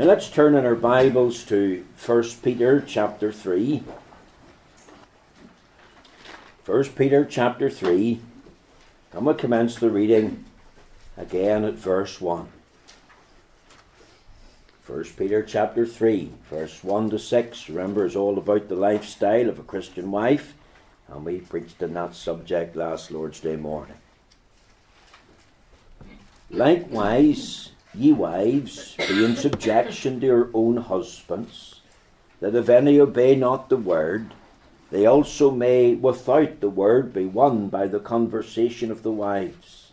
Now let's turn in our Bibles to 1 Peter chapter 3. 1 Peter chapter 3. And we'll commence the reading again at verse 1. 1 Peter chapter 3, verse 1 to 6. Remember, is all about the lifestyle of a Christian wife. And we preached on that subject last Lord's Day morning. Likewise, ye wives, be in subjection to your own husbands, that if any obey not the word, they also may without the word be won by the conversation of the wives,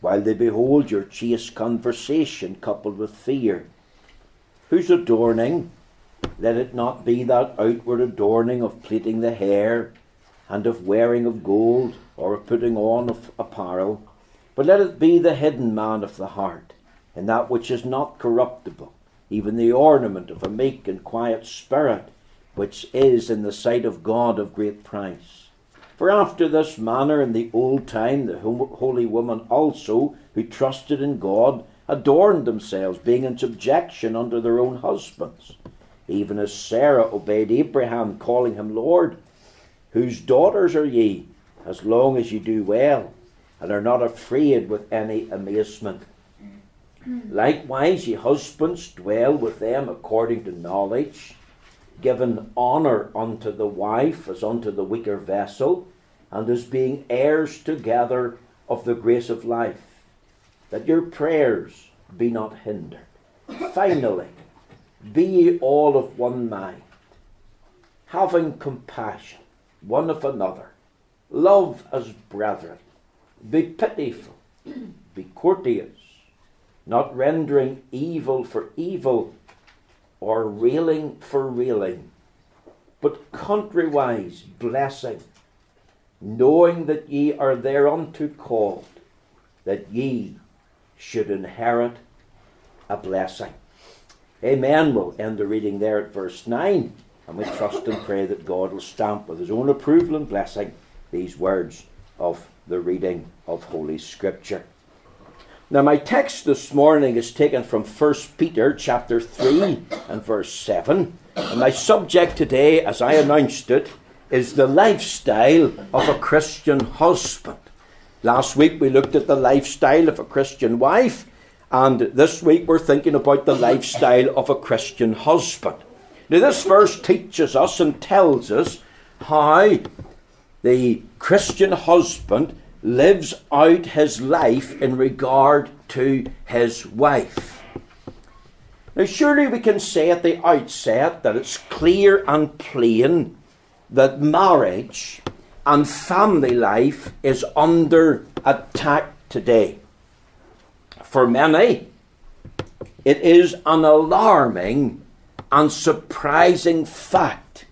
while they behold your chaste conversation coupled with fear. Whose adorning? Let it not be that outward adorning of plaiting the hair, and of wearing of gold, or of putting on of apparel, but let it be the hidden man of the heart, in that which is not corruptible, even the ornament of a meek and quiet spirit, which is in the sight of God of great price. For after this manner in the old time the holy women also, who trusted in God, adorned themselves, being in subjection under their own husbands, even as Sarah obeyed Abraham, calling him Lord. Whose daughters are ye, as long as ye do well, and are not afraid with any amazement? Likewise, ye husbands, dwell with them according to knowledge, giving honour unto the wife as unto the weaker vessel, and as being heirs together of the grace of life, that your prayers be not hindered. Finally, be ye all of one mind, having compassion one of another, love as brethren, be pitiful, be courteous not rendering evil for evil or railing for railing, but contrariwise blessing, knowing that ye are thereunto called, that ye should inherit a blessing. Amen. We'll end the reading there at verse 9, and we trust and pray that God will stamp with his own approval and blessing these words of the reading of Holy Scripture. Now my text this morning is taken from 1 Peter chapter 3 and verse 7. And my subject today, as I announced it, is the lifestyle of a Christian husband. Last week we looked at the lifestyle of a Christian wife, and this week we're thinking about the lifestyle of a Christian husband. Now, this verse teaches us and tells us how the Christian husband lives out his life in regard to his wife. Now, surely we can say at the outset that it's clear and plain that marriage and family life is under attack today. For many, it is an alarming and surprising fact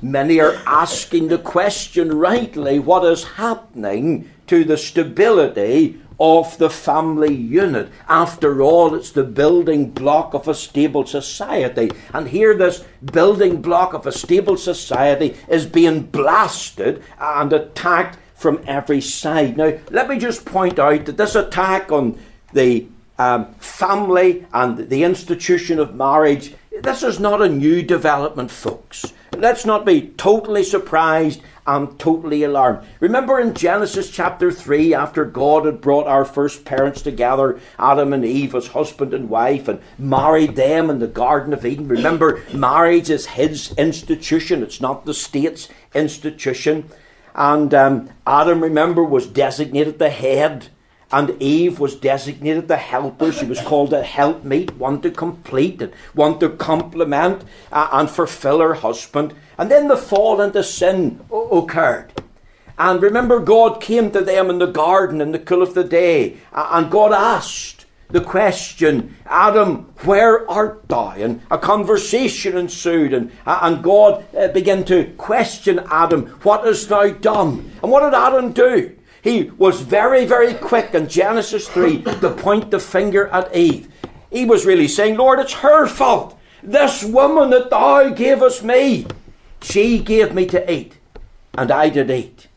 Many are asking the question rightly what is happening to the stability of the family unit. After all, it's the building block of a stable society. And here, this building block of a stable society is being blasted and attacked from every side. Now, let me just point out that this attack on the um, family and the institution of marriage, this is not a new development, folks. Let's not be totally surprised and totally alarmed. Remember in Genesis chapter 3, after God had brought our first parents together, Adam and Eve as husband and wife, and married them in the Garden of Eden. Remember, marriage is his institution, it's not the state's institution. And um, Adam, remember, was designated the head and Eve was designated the helper. She was called a helpmeet, one to complete and one to complement uh, and fulfill her husband. And then the fall into sin occurred. And remember, God came to them in the garden in the cool of the day, uh, and God asked the question, Adam, where art thou? And a conversation ensued, and, uh, and God began to question Adam, What hast thou done? And what did Adam do? He was very, very quick in Genesis 3 to point the finger at Eve. He was really saying, Lord, it's her fault. This woman that thou gavest me, she gave me to eat, and I did eat.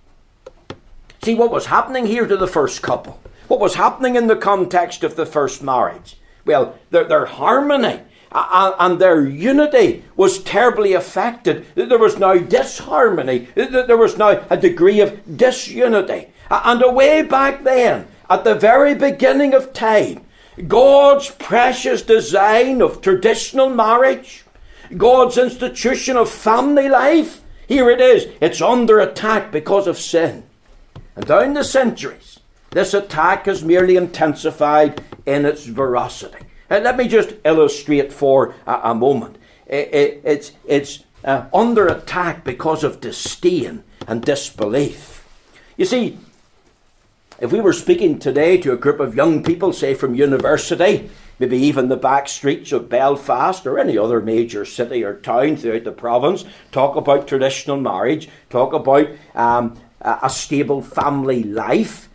See what was happening here to the first couple? What was happening in the context of the first marriage? well, their, their harmony and their unity was terribly affected. There was now disharmony. There was now a degree of disunity. And away back then, at the very beginning of time, God's precious design of traditional marriage, God's institution of family life, here it is. It's under attack because of sin. And down the centuries, this attack has merely intensified in its veracity. Uh, let me just illustrate for a, a moment. It, it, it's it's uh, under attack because of disdain and disbelief. You see, if we were speaking today to a group of young people, say from university, maybe even the back streets of Belfast or any other major city or town throughout the province, talk about traditional marriage, talk about um, a stable family life,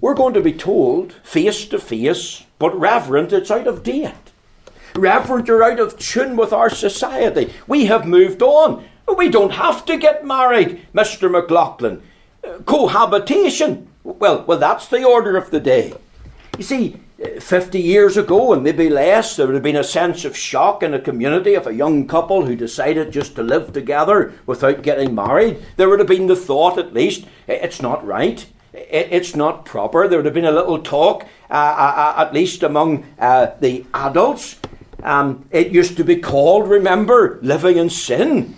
we're going to be told face to face but, Reverend, it's out of date. Reverend, you're out of tune with our society. We have moved on. We don't have to get married, Mr. McLaughlin. Cohabitation. Well, well, that's the order of the day. You see, 50 years ago, and maybe less, there would have been a sense of shock in a community of a young couple who decided just to live together without getting married. There would have been the thought, at least, it's not right it's not proper. There would have been a little talk, uh, uh, uh, at least among uh, the adults. Um, it used to be called, remember, living in sin.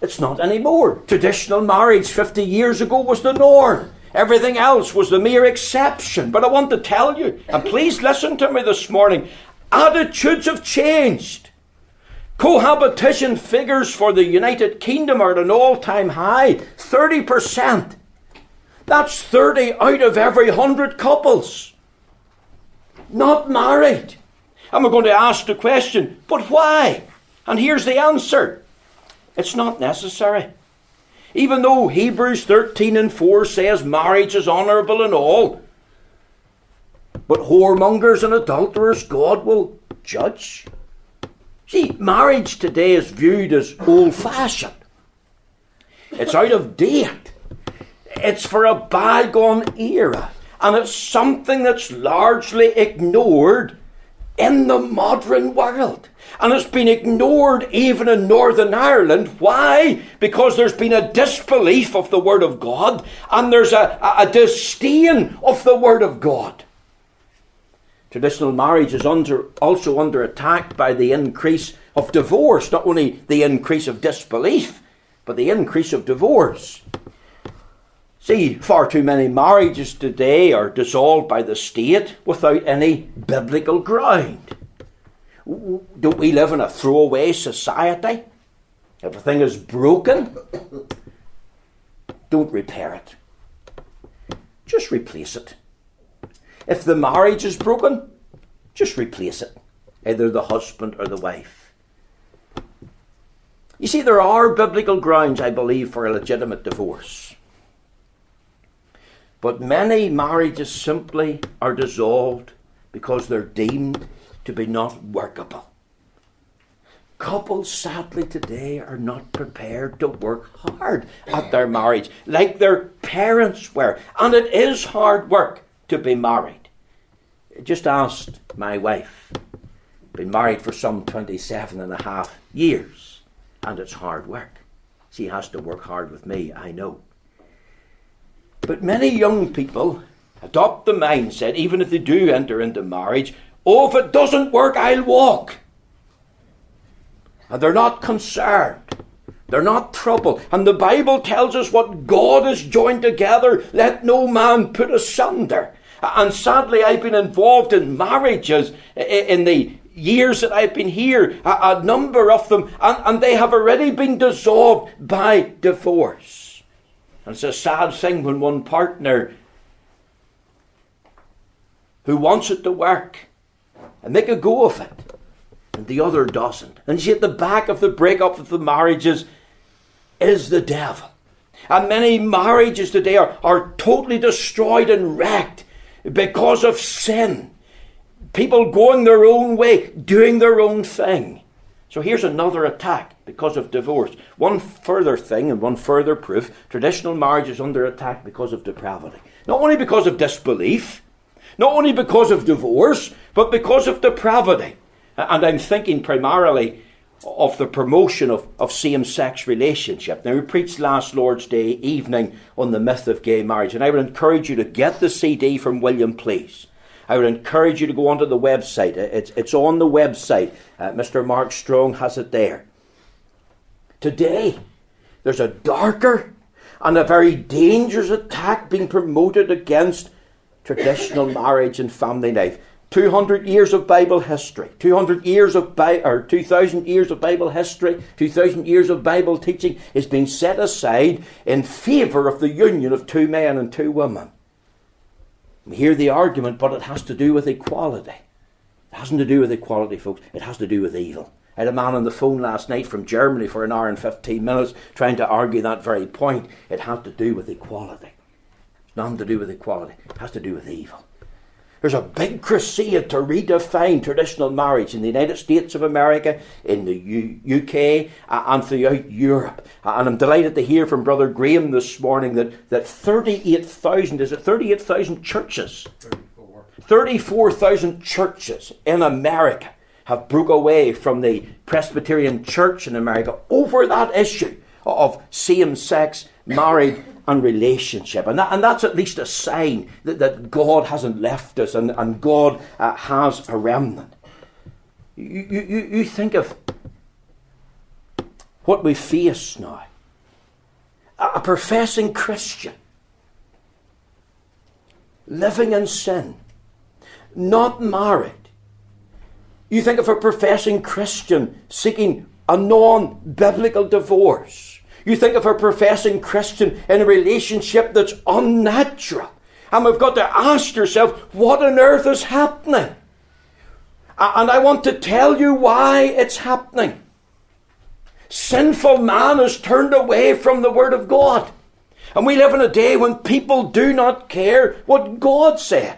It's not anymore. Traditional marriage 50 years ago was the norm. Everything else was the mere exception. But I want to tell you, and please listen to me this morning, attitudes have changed. Cohabitation figures for the United Kingdom are at an all time high 30%. That's 30 out of every 100 couples not married. And we're going to ask the question, but why? And here's the answer it's not necessary. Even though Hebrews 13 and 4 says marriage is honourable and all, but whoremongers and adulterers God will judge. See, marriage today is viewed as old fashioned. It's out of date. It's for a bygone era. And it's something that's largely ignored in the modern world. And it's been ignored even in Northern Ireland. Why? Because there's been a disbelief of the Word of God and there's a, a, a disdain of the Word of God. Traditional marriage is under, also under attack by the increase of divorce, not only the increase of disbelief, but the increase of divorce. See, far too many marriages today are dissolved by the state without any biblical ground. Don't we live in a throwaway society? Everything is broken. Don't repair it. Just replace it. If the marriage is broken, just replace it. Either the husband or the wife. You see, there are biblical grounds, I believe, for a legitimate divorce. But many marriages simply are dissolved because they're deemed to be not workable. Couples, sadly, today are not prepared to work hard at their marriage like their parents were. And it is hard work to be married. Just asked my wife, been married for some 27 and a half years, and it's hard work. She has to work hard with me, I know. But many young people adopt the mindset, even if they do enter into marriage, oh, if it doesn't work, I'll walk. And they're not concerned. They're not troubled. And the Bible tells us what God has joined together, let no man put asunder. And sadly, I've been involved in marriages in the years that I've been here, a, number of them, and, they have already been dissolved by divorce. And it's a sad thing when one partner who wants it to work and make a go of it, and the other doesn't. And see, at the back of the breakup of the marriages is the devil. And many marriages today are, are totally destroyed and wrecked because of sin. People going their own way, doing their own thing. So here's another attack because of divorce. One further thing and one further proof traditional marriage is under attack because of depravity. Not only because of disbelief, not only because of divorce, but because of depravity. And I'm thinking primarily of the promotion of, of same sex relationship. Now, we preached last Lord's Day evening on the myth of gay marriage, and I would encourage you to get the CD from William, please. I would encourage you to go onto the website. It's, it's on the website. Uh, Mr. Mark Strong has it there. Today, there's a darker and a very dangerous attack being promoted against traditional marriage and family life. 200 years of Bible history, 200 years of Bi- or 2000 years of Bible history, 2000 years of Bible teaching is being set aside in favour of the union of two men and two women. We hear the argument, but it has to do with equality. It hasn't to do with equality, folks. It has to do with evil. I had a man on the phone last night from Germany for an hour and 15 minutes trying to argue that very point. It had to do with equality. It's nothing to do with equality. It has to do with evil. There's a big crusade to redefine traditional marriage in the United States of America, in the U- UK, uh, and throughout Europe. Uh, and I'm delighted to hear from Brother Graham this morning that, that 38,000, is it 38,000 churches? 34,000 churches in America have broke away from the Presbyterian Church in America over that issue of same sex marriage and relationship. And, that, and that's at least a sign that, that God hasn't left us and, and God uh, has a remnant. You, you, you think of what we face now. A professing Christian living in sin, not married. You think of a professing Christian seeking a non biblical divorce you think of a professing Christian in a relationship that's unnatural. And we've got to ask yourself, what on earth is happening? And I want to tell you why it's happening. Sinful man has turned away from the Word of God. And we live in a day when people do not care what God says.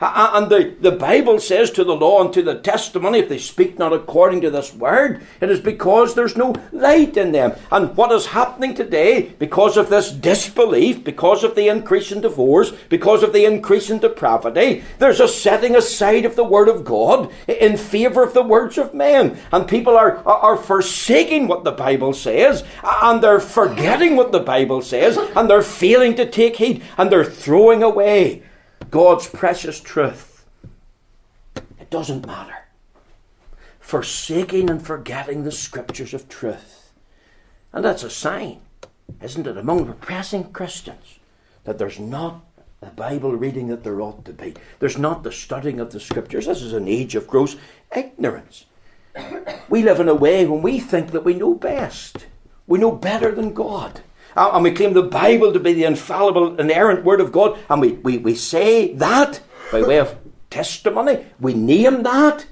And the, the Bible says to the law and to the testimony, if they speak not according to this word, it is because there's no light in them. And what is happening today, because of this disbelief, because of the increase in divorce, because of the increase in depravity, there's a setting aside of the word of God in favour of the words of men. And people are, are forsaking what the Bible says, and they're forgetting what the Bible says, and they're failing to take heed, and they're throwing away God's precious truth, it doesn't matter. Forsaking and forgetting the scriptures of truth. And that's a sign, isn't it, among repressing Christians that there's not the Bible reading that there ought to be. There's not the studying of the scriptures. This is an age of gross ignorance. We live in a way when we think that we know best. We know better than God. And we claim the Bible to be the infallible, inerrant Word of God, and we, we, we say that by way of testimony. We name that.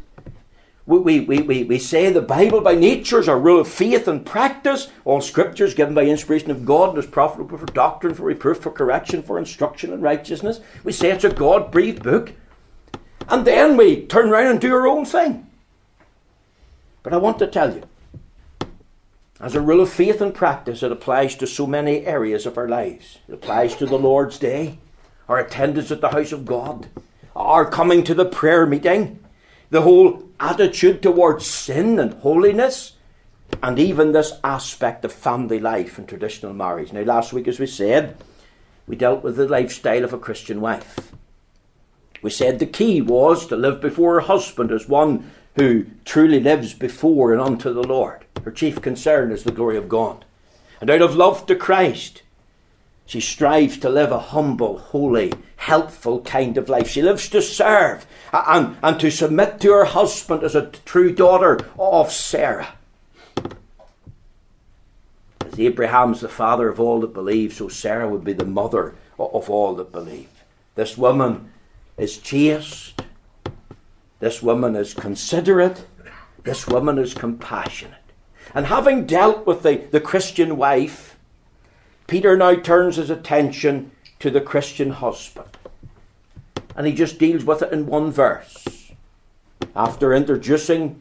We, we, we, we say the Bible by nature is our rule of faith and practice. All scriptures given by inspiration of God and is profitable for doctrine, for reproof, for correction, for instruction in righteousness. We say it's a God breathed book. And then we turn around and do our own thing. But I want to tell you, as a rule of faith and practice, it applies to so many areas of our lives. It applies to the Lord's Day, our attendance at the house of God, our coming to the prayer meeting, the whole attitude towards sin and holiness, and even this aspect of family life and traditional marriage. Now, last week, as we said, we dealt with the lifestyle of a Christian wife. We said the key was to live before her husband as one who truly lives before and unto the Lord. Her chief concern is the glory of God. And out of love to Christ, she strives to live a humble, holy, helpful kind of life. She lives to serve and, and to submit to her husband as a true daughter of Sarah. As Abraham's the father of all that believe, so Sarah would be the mother of all that believe. This woman is chaste, this woman is considerate. This woman is compassionate. And having dealt with the, the Christian wife, Peter now turns his attention to the Christian husband. And he just deals with it in one verse. After introducing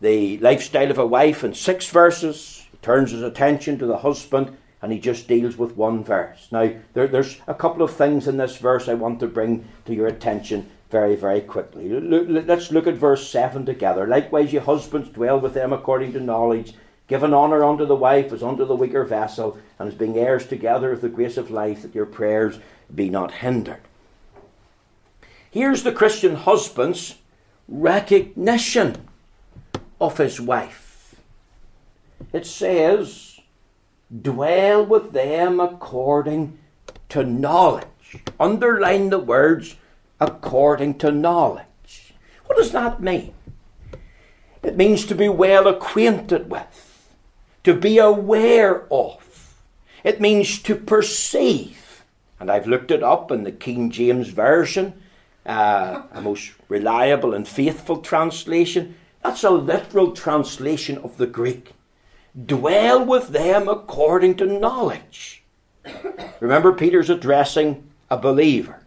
the lifestyle of a wife in six verses, he turns his attention to the husband and he just deals with one verse. Now, there, there's a couple of things in this verse I want to bring to your attention very, very quickly. Let's look at verse 7 together. Likewise, ye husbands, dwell with them according to knowledge, giving honour unto the wife as unto the weaker vessel, and as being heirs together of the grace of life, that your prayers be not hindered. Here's the Christian husband's recognition of his wife. It says, dwell with them according to knowledge. Underline the words according to knowledge. What does that mean? It means to be well acquainted with, to be aware of. It means to perceive. And I've looked it up in the King James Version, uh, a most reliable and faithful translation. That's a literal translation of the Greek. Dwell with them according to knowledge. Remember, Peter's addressing a believer.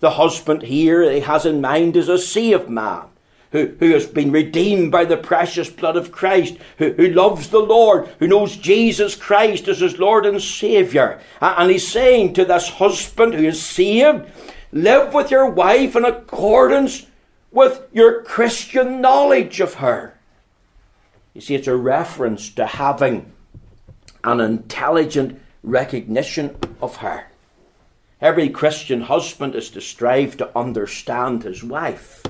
The husband here he has in mind is a saved man who, who has been redeemed by the precious blood of Christ, who, who loves the Lord, who knows Jesus Christ as his Lord and Saviour. And he's saying to this husband who is saved, live with your wife in accordance with your Christian knowledge of her. You see, it's a reference to having an intelligent recognition of her. Every Christian husband is to strive to understand his wife.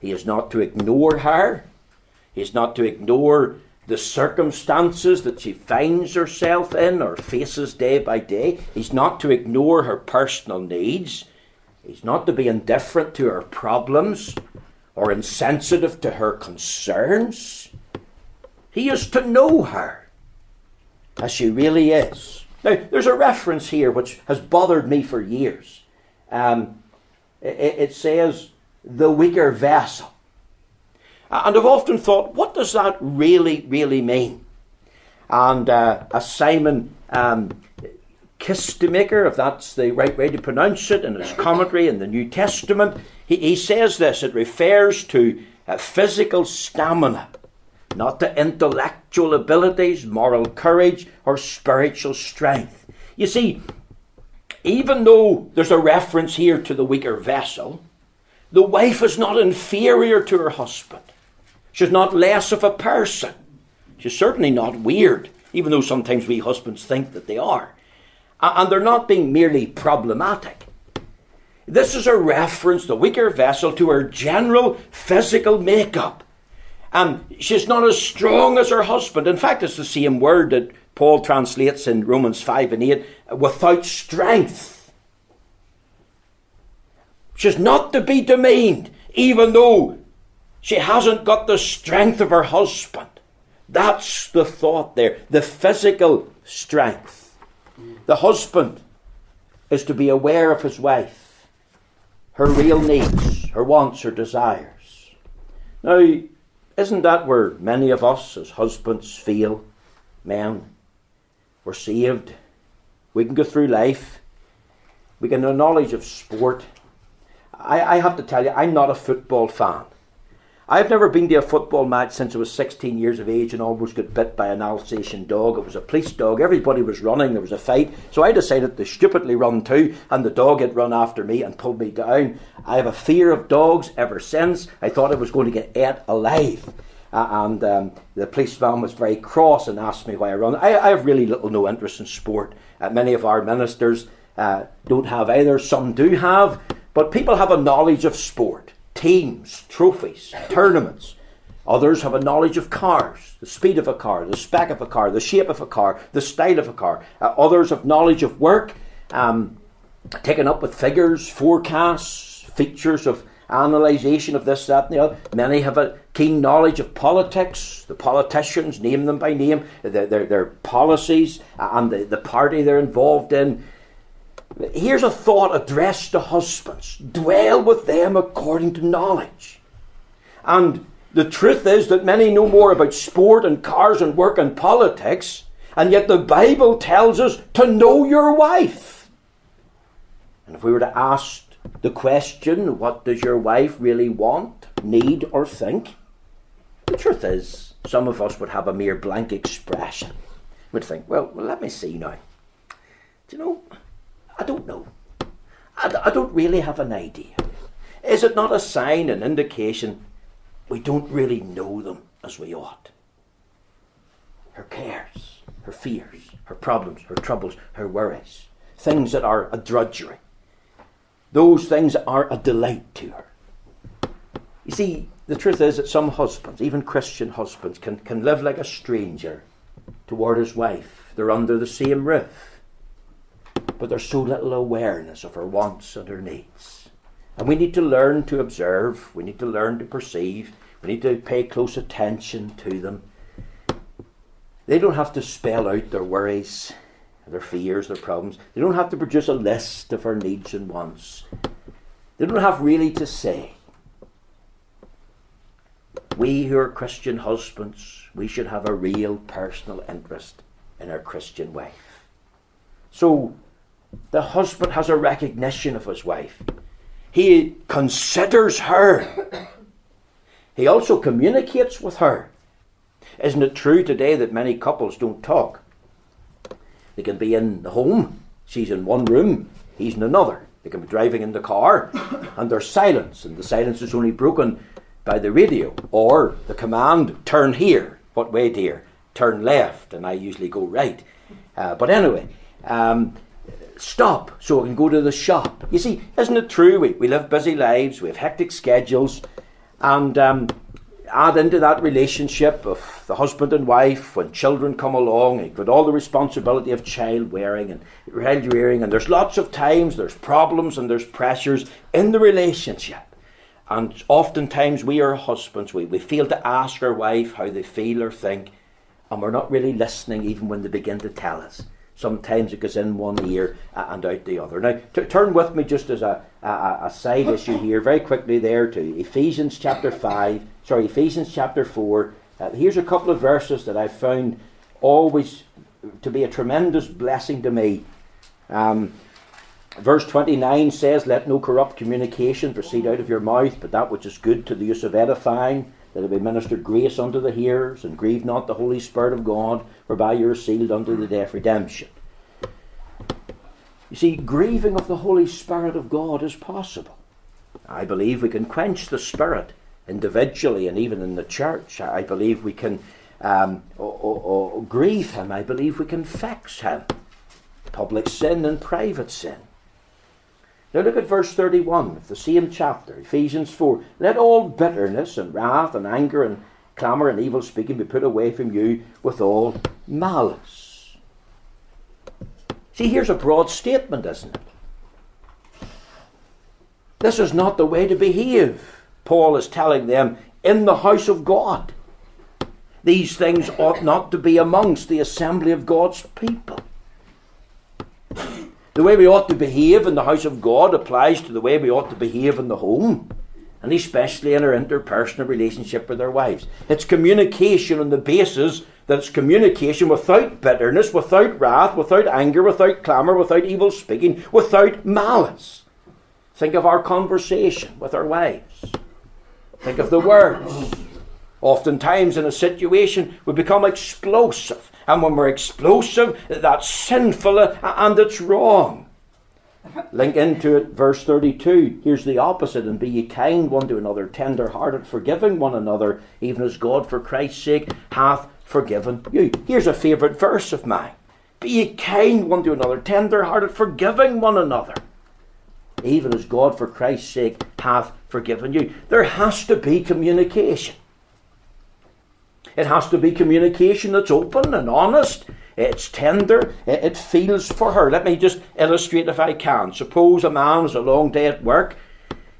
He is not to ignore her. He is not to ignore the circumstances that she finds herself in or faces day by day. He's not to ignore her personal needs. He's not to be indifferent to her problems or insensitive to her concerns. He is to know her as she really is. Now, there's a reference here which has bothered me for years. Um, it, it says, the weaker vessel. And I've often thought, what does that really, really mean? And uh, as Simon um, Kistemaker, if that's the right way to pronounce it, in his commentary in the New Testament, he, he says this it refers to uh, physical stamina not to intellectual abilities, moral courage, or spiritual strength. You see, even though there's a reference here to the weaker vessel, the wife is not inferior to her husband. She's not less of a person. She's certainly not weird, even though sometimes we husbands think that they are. And they're not being merely problematic. This is a reference, the weaker vessel, to her general physical makeup and she's not as strong as her husband. In fact, it's the same word that Paul translates in Romans 5 and 8 without strength. She's not to be demeaned, even though she hasn't got the strength of her husband. That's the thought there, the physical strength. The husband is to be aware of his wife, her real needs, her wants, her desires. Now, isn't that where many of us as husbands feel, men, we're saved, we can go through life, we can have knowledge of sport. I, I have to tell you, I'm not a football fan. I've never been to a football match since I was 16 years of age and almost got bit by an Alsatian dog. It was a police dog. Everybody was running. There was a fight. So I decided to stupidly run too, and the dog had run after me and pulled me down. I have a fear of dogs ever since. I thought I was going to get ate alive. Uh, and um, the policeman was very cross and asked me why I run. I, I have really little no interest in sport. Uh, many of our ministers uh, don't have either. Some do have. But people have a knowledge of sport teams, trophies, tournaments. Others have a knowledge of cars, the speed of a car, the spec of a car, the shape of a car, the style of a car. Uh, others have knowledge of work, um, taken up with figures, forecasts, features of analysation of this, that, and the other. Many have a keen knowledge of politics. The politicians, name them by name, their, their, their policies, uh, and the, the party they're involved in. Here's a thought addressed to husbands dwell with them according to knowledge. And the truth is that many know more about sport and cars and work and politics, and yet the Bible tells us to know your wife. And if we were to ask the question, what does your wife really want, need, or think? The truth is, some of us would have a mere blank expression. Would think, well, well let me see now. Do you know, I don't know. I, don't really have an idea. Is it not a sign, an indication we don't really know them as we ought? Her cares, her fears, her problems, her troubles, her worries, things that are a drudgery. Those things are a delight to her. You see, the truth is that some husbands, even Christian husbands, can, can live like a stranger toward his wife. They're under the same roof. But there's so little awareness of her wants and her needs. And we need to learn to observe, we need to learn to perceive, we need to pay close attention to them. They don't have to spell out their worries, their fears, their problems. They don't have to produce a list of her needs and wants. They don't have really to say. We who are Christian husbands, we should have a real personal interest in our Christian wife. So, the husband has a recognition of his wife. He considers her. He also communicates with her. Isn't it true today that many couples don't talk? They can be in the home, she's in one room, he's in another. They can be driving in the car, and there's silence, and the silence is only broken by the radio or the command turn here. What way, dear? Turn left, and I usually go right. Uh, but anyway, um, stop so I can go to the shop. You see, isn't it true? We, we live busy lives, we have hectic schedules, and um, add into that relationship of the husband and wife when children come along, you've got all the responsibility of child wearing and child rearing, and there's lots of times there's problems and there's pressures in the relationship. And oftentimes we are husbands, we, we fail to ask our wife how they feel or think, and we're not really listening even when they begin to tell us. Sometimes it goes in one ear and out the other. Now, t- turn with me just as a, a, a side issue here, very quickly there to Ephesians chapter 5, sorry, Ephesians chapter 4. Uh, here's a couple of verses that I've found always to be a tremendous blessing to me. Um, Verse 29 says, Let no corrupt communication proceed out of your mouth, but that which is good to the use of edifying, that it may minister grace unto the hearers, and grieve not the Holy Spirit of God, whereby you are sealed unto the day of redemption. You see, grieving of the Holy Spirit of God is possible. I believe we can quench the Spirit individually and even in the church. I believe we can um, or grieve Him. I believe we can fix Him. Public sin and private sin. Now look at verse 31 of the same chapter, Ephesians 4. Let all bitterness and wrath and anger and clamour and evil speaking be put away from you with all malice. See, here's a broad statement, isn't it? This is not the way to behave. Paul is telling them in the house of God. These things ought not to be amongst the assembly of God's people. The way we ought to behave in the house of God applies to the way we ought to behave in the home, and especially in our interpersonal relationship with our wives. It's communication on the basis that it's communication without bitterness, without wrath, without anger, without clamour, without evil speaking, without malice. Think of our conversation with our wives. Think of the words. Oftentimes, in a situation, we become explosive and when we're explosive, that's sinful uh, and it's wrong. Link into it, verse 32. Here's the opposite. And be ye kind one to another, tender hearted, forgiving one another, even as God for Christ's sake hath forgiven you. Here's a favourite verse of mine. Be ye kind one to another, tender hearted, forgiving one another, even as God for Christ's sake hath forgiven you. There has to be communication. It has to be communication that's open and honest. It's tender. It feels for her. Let me just illustrate if I can. Suppose a man has a long day at work.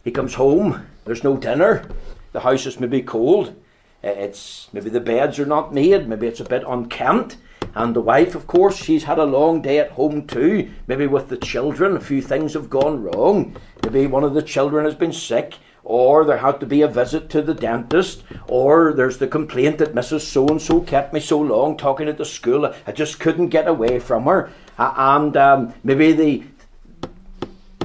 He comes home. There's no dinner. The house is maybe cold. It's maybe the beds are not made. Maybe it's a bit unkempt. And the wife, of course, she's had a long day at home too. Maybe with the children, a few things have gone wrong. Maybe one of the children has been sick or there had to be a visit to the dentist, or there's the complaint that Mrs. So and so kept me so long talking at the school, I just couldn't get away from her. and um, maybe the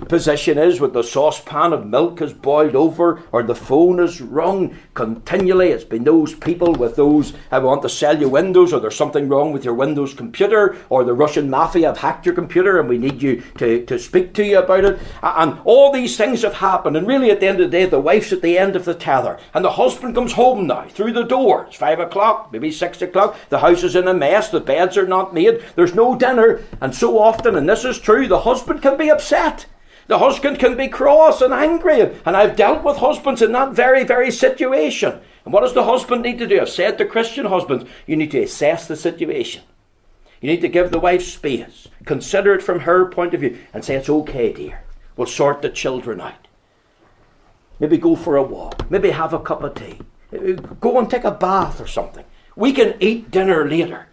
position is when the saucepan of milk has boiled over or the phone is rung continually. It's been those people with those, I want to sell you Windows, or there's something wrong with your Windows computer, or the Russian mafia have hacked your computer and we need you to, to speak to you about it. And all these things have happened. And really, at the end of the day, the wife's at the end of the tether. And the husband comes home now through the door. It's five o'clock, maybe six o'clock. The house is in a mess. The beds are not made. There's no dinner. And so often, and this is true, the husband can be upset. The husband can be cross and angry. And I've dealt with husbands in that very, very situation. And what does the husband need to do? I've said to Christian husbands, you need to assess the situation. You need to give the wife space. Consider it from her point of view and say, it's okay, dear. We'll sort the children out. Maybe go for a walk. Maybe have a cup of tea. Uh, go and take a bath or something. We can eat dinner later.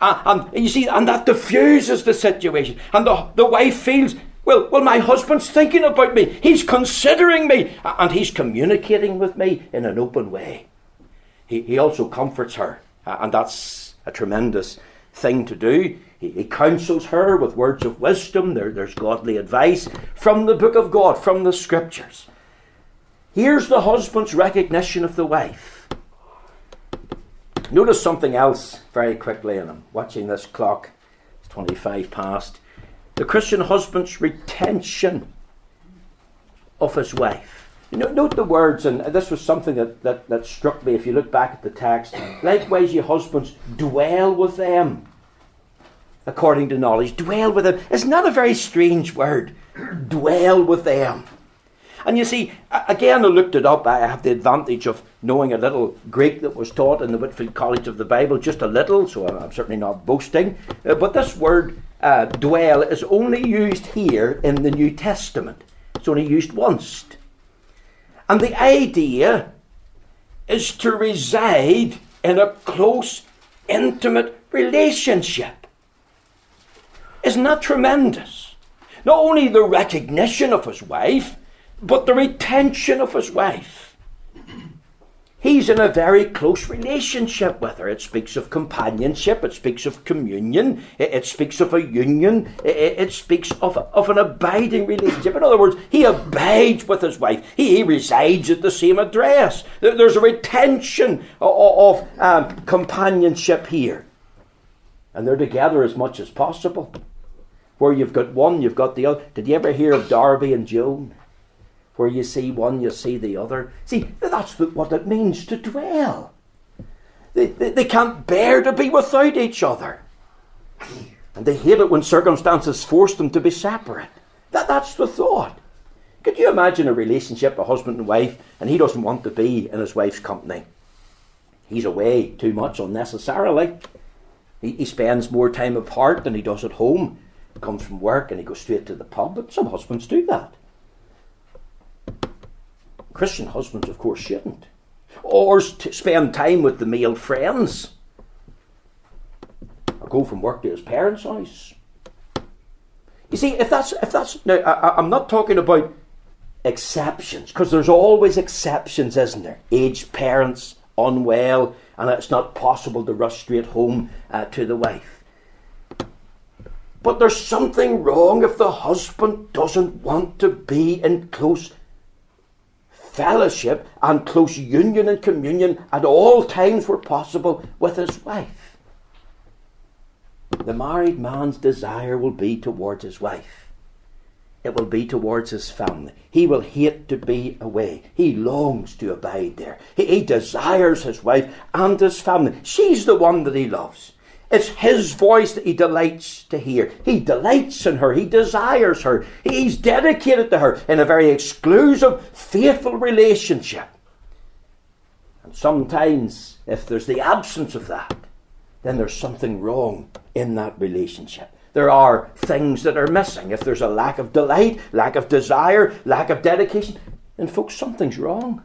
And, and you see, and that diffuses the situation. And the, the wife feels well, well, my husband's thinking about me. He's considering me. And he's communicating with me in an open way. He, he also comforts her. And that's a tremendous thing to do. He, he counsels her with words of wisdom. There, there's godly advice from the book of God, from the scriptures. Here's the husband's recognition of the wife. Notice something else very quickly, and I'm watching this clock. It's 25 past the Christian husband's retention of his wife. You know, note the words, and this was something that, that, that struck me if you look back at the text. Likewise, ye husbands, dwell with them according to knowledge. Dwell with them. Isn't that a very strange word? dwell with them. And you see, again, I looked it up. I have the advantage of knowing a little Greek that was taught in the Whitefield College of the Bible, just a little, so I'm certainly not boasting. Uh, but this word uh, dwell is only used here in the New Testament. It's only used once. And the idea is to reside in a close, intimate relationship. Isn't that tremendous? Not only the recognition of his wife, but the retention of his wife. He's in a very close relationship with her. It speaks of companionship, it speaks of communion, it, it speaks of a union, it, it, speaks of, of an abiding relationship. In other words, he abides with his wife, he, he resides at the same address. There's a retention of, of um, companionship here. And they're together as much as possible. Where you've got one, you've got the other. Did you ever hear of Darby and Joan? Where you see one, you see the other. See, that's what it means to dwell. They, they, they can't bear to be without each other. And they hate it when circumstances force them to be separate. That, that's the thought. Could you imagine a relationship, a husband and wife, and he doesn't want to be in his wife's company? He's away too much unnecessarily. He, he spends more time apart than he does at home. He comes from work and he goes straight to the pub. But some husbands do that. Christian husbands, of course, shouldn't. Or spend time with the male friends. Or go from work to his parents' house. You see, if that's if that's now, I, am not talking about exceptions because there's always exceptions, isn't there? Aged parents, unwell, and it's not possible to rush straight home uh, to the wife. But there's something wrong if the husband doesn't want to be in close fellowship and close union and communion at all times were possible with his wife. The married man's desire will be towards his wife. It will be towards his family. He will hate to be away. He longs to abide there. He, he desires his wife and his family. She's the one that he loves. It's his voice that he delights to hear. He delights in her. He desires her. He's dedicated to her in a very exclusive, faithful relationship. And sometimes, if there's the absence of that, then there's something wrong in that relationship. There are things that are missing. If there's a lack of delight, lack of desire, lack of dedication, then, folks, something's wrong.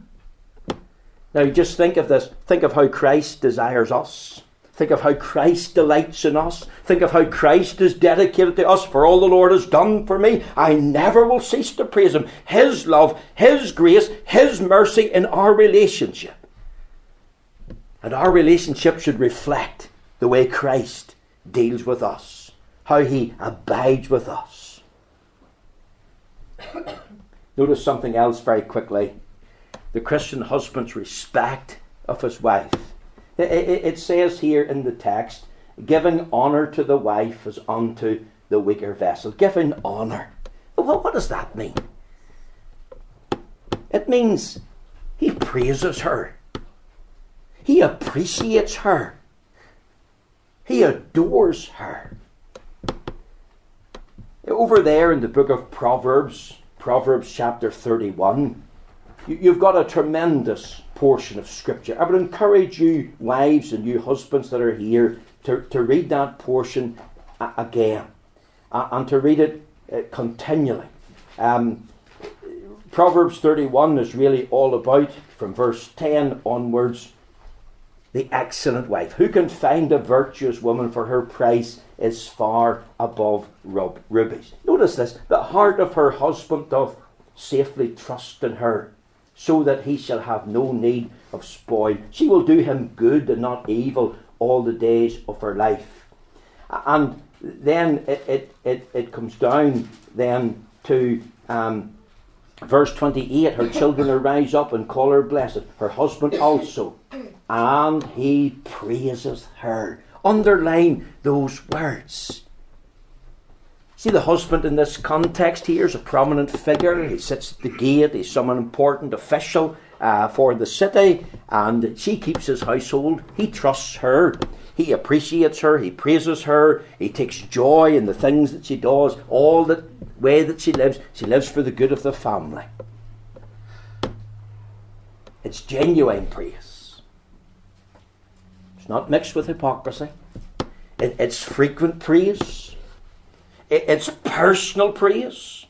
Now, just think of this. Think of how Christ desires us. Think of how Christ delights in us. Think of how Christ is dedicated to us. For all the Lord has done for me, I never will cease to praise Him. His love, His grace, His mercy in our relationship. And our relationship should reflect the way Christ deals with us, how He abides with us. Notice something else very quickly the Christian husband's respect of his wife. It, says here in the text, giving honour to the wife as unto the weaker vessel. Giving honour. Well, what does that mean? It means he praises her. He appreciates her. He adores her. Over there in the book of Proverbs, Proverbs chapter 31, you've got a tremendous portion of Scripture. I would encourage you, wives and you husbands that are here, to, to read that portion again and to read it uh, continually. Um, Proverbs 31 is really all about, from verse 10 onwards, the excellent wife. Who can find a virtuous woman for her price is far above rub- rubies? Notice this the heart of her husband doth safely trust in her, so that he shall have no need of spoil. She will do him good and not evil all the days of her life. And then it, it, it, it comes down then to um, verse 28 her children arise up and call her blessed, her husband also, and he praises her. Underline those words. See, the husband in this context here is a prominent figure. He sits at the gate, he's some important official uh, for the city, and she keeps his household. He trusts her. He appreciates her, he praises her, he takes joy in the things that she does, all the way that she lives. She lives for the good of the family. It's genuine praise. It's not mixed with hypocrisy. It, it's frequent praise. It, it's personal praise.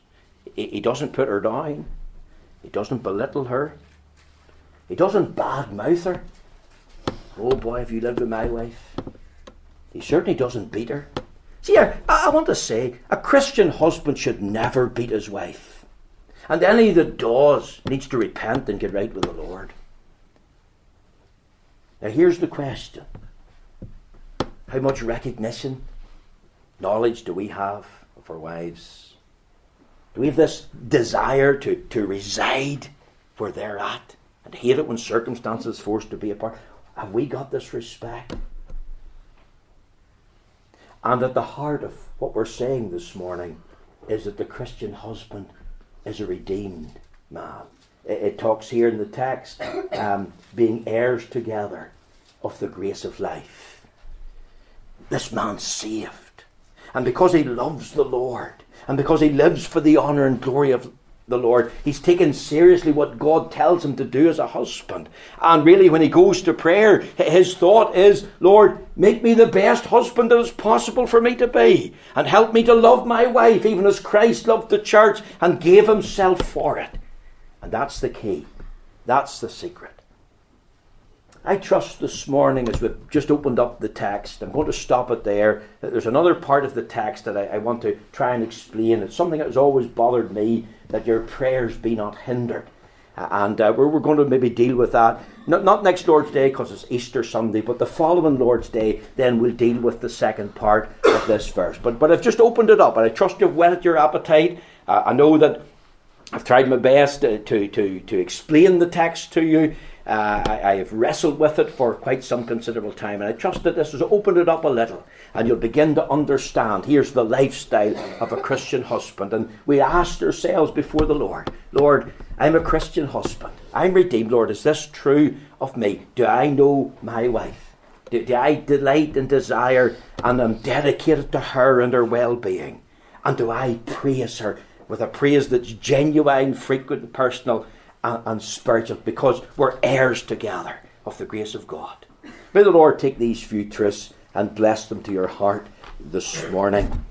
He, he doesn't put her down. He doesn't belittle her. He doesn't badmouth her. Oh boy, have you lived with my wife? He certainly doesn't beat her. See, I, I want to say a Christian husband should never beat his wife. And any that does needs to repent and get right with the Lord. Now, here's the question How much recognition, knowledge do we have of our wives? Do we have this desire to, to reside where they're at and hate it when circumstances force to be apart? Have we got this respect? And at the heart of what we're saying this morning is that the Christian husband is a redeemed man. It, it talks here in the text um, being heirs together of the grace of life. This man's saved. And because he loves the Lord, and because he lives for the honour and glory of the Lord. He's taken seriously what God tells him to do as a husband. And really, when he goes to prayer, his thought is, Lord, make me the best husband that is possible for me to be. And help me to love my wife, even as Christ loved the church and gave himself for it. And that's the key. That's the secret. I trust this morning as we've just opened up the text, I'm going to stop it there. There's another part of the text that I, I want to try and explain. It's something that has always bothered me that your prayers be not hindered. And uh, we're, we're, going to maybe deal with that. Not, not next Lord's Day because it's Easter Sunday, but the following Lord's Day, then we'll deal with the second part of this verse. But, but I've just opened it up and I trust you've whetted your appetite. Uh, I know that I've tried my best to, to, to, to explain the text to you. Uh, I, have wrestled with it for quite some considerable time, and I trust that this has opened it up a little, and you'll begin to understand. Here's the lifestyle of a Christian husband, and we asked ourselves before the Lord, Lord, I'm a Christian husband. I'm redeemed, Lord. Is this true of me? Do I know my wife? Do, do I delight and desire, and am dedicated to her and her well-being? And do I praise her with a praise that's genuine, frequent, and personal? And, and spiritual because we're heirs together of the grace of God. May the Lord take these few truths and bless them to your heart this morning.